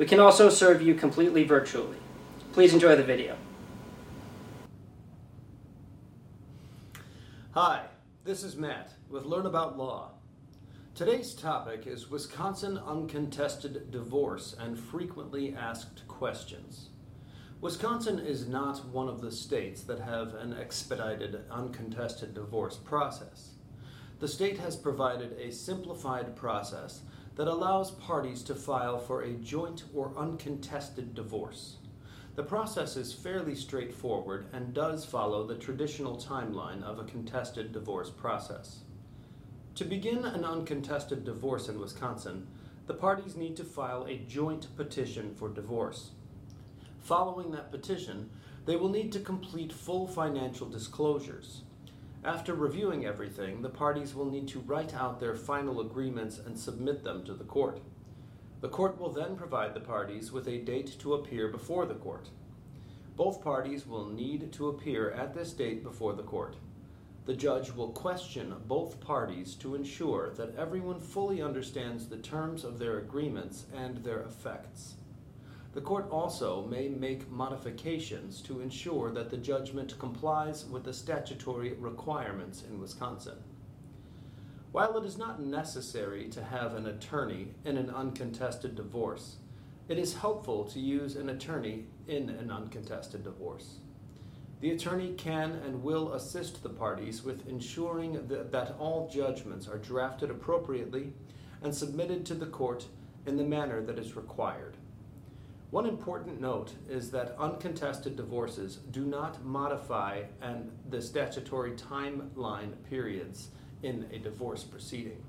We can also serve you completely virtually. Please enjoy the video. Hi, this is Matt with Learn About Law. Today's topic is Wisconsin uncontested divorce and frequently asked questions. Wisconsin is not one of the states that have an expedited uncontested divorce process. The state has provided a simplified process that allows parties to file for a joint or uncontested divorce. The process is fairly straightforward and does follow the traditional timeline of a contested divorce process. To begin an uncontested divorce in Wisconsin, the parties need to file a joint petition for divorce. Following that petition, they will need to complete full financial disclosures. After reviewing everything, the parties will need to write out their final agreements and submit them to the court. The court will then provide the parties with a date to appear before the court. Both parties will need to appear at this date before the court. The judge will question both parties to ensure that everyone fully understands the terms of their agreements and their effects. The court also may make modifications to ensure that the judgment complies with the statutory requirements in Wisconsin. While it is not necessary to have an attorney in an uncontested divorce, it is helpful to use an attorney in an uncontested divorce. The attorney can and will assist the parties with ensuring that, that all judgments are drafted appropriately and submitted to the court in the manner that is required. One important note is that uncontested divorces do not modify and the statutory timeline periods in a divorce proceeding.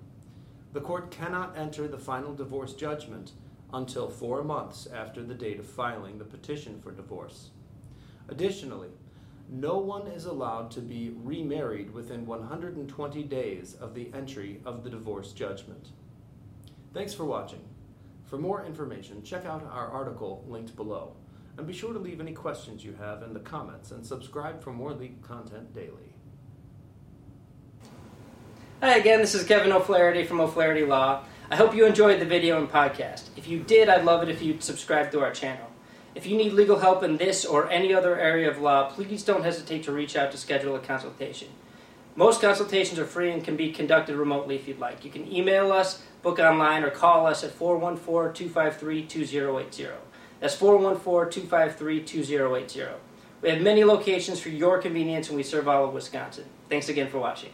The court cannot enter the final divorce judgment until four months after the date of filing the petition for divorce. Additionally, no one is allowed to be remarried within 120 days of the entry of the divorce judgment. Thanks for watching. For more information, check out our article linked below. And be sure to leave any questions you have in the comments and subscribe for more legal content daily. Hi again, this is Kevin O'Flaherty from O'Flaherty Law. I hope you enjoyed the video and podcast. If you did, I'd love it if you'd subscribe to our channel. If you need legal help in this or any other area of law, please don't hesitate to reach out to schedule a consultation. Most consultations are free and can be conducted remotely if you'd like. You can email us, book online, or call us at 414 253 2080. That's 414 253 2080. We have many locations for your convenience and we serve all of Wisconsin. Thanks again for watching.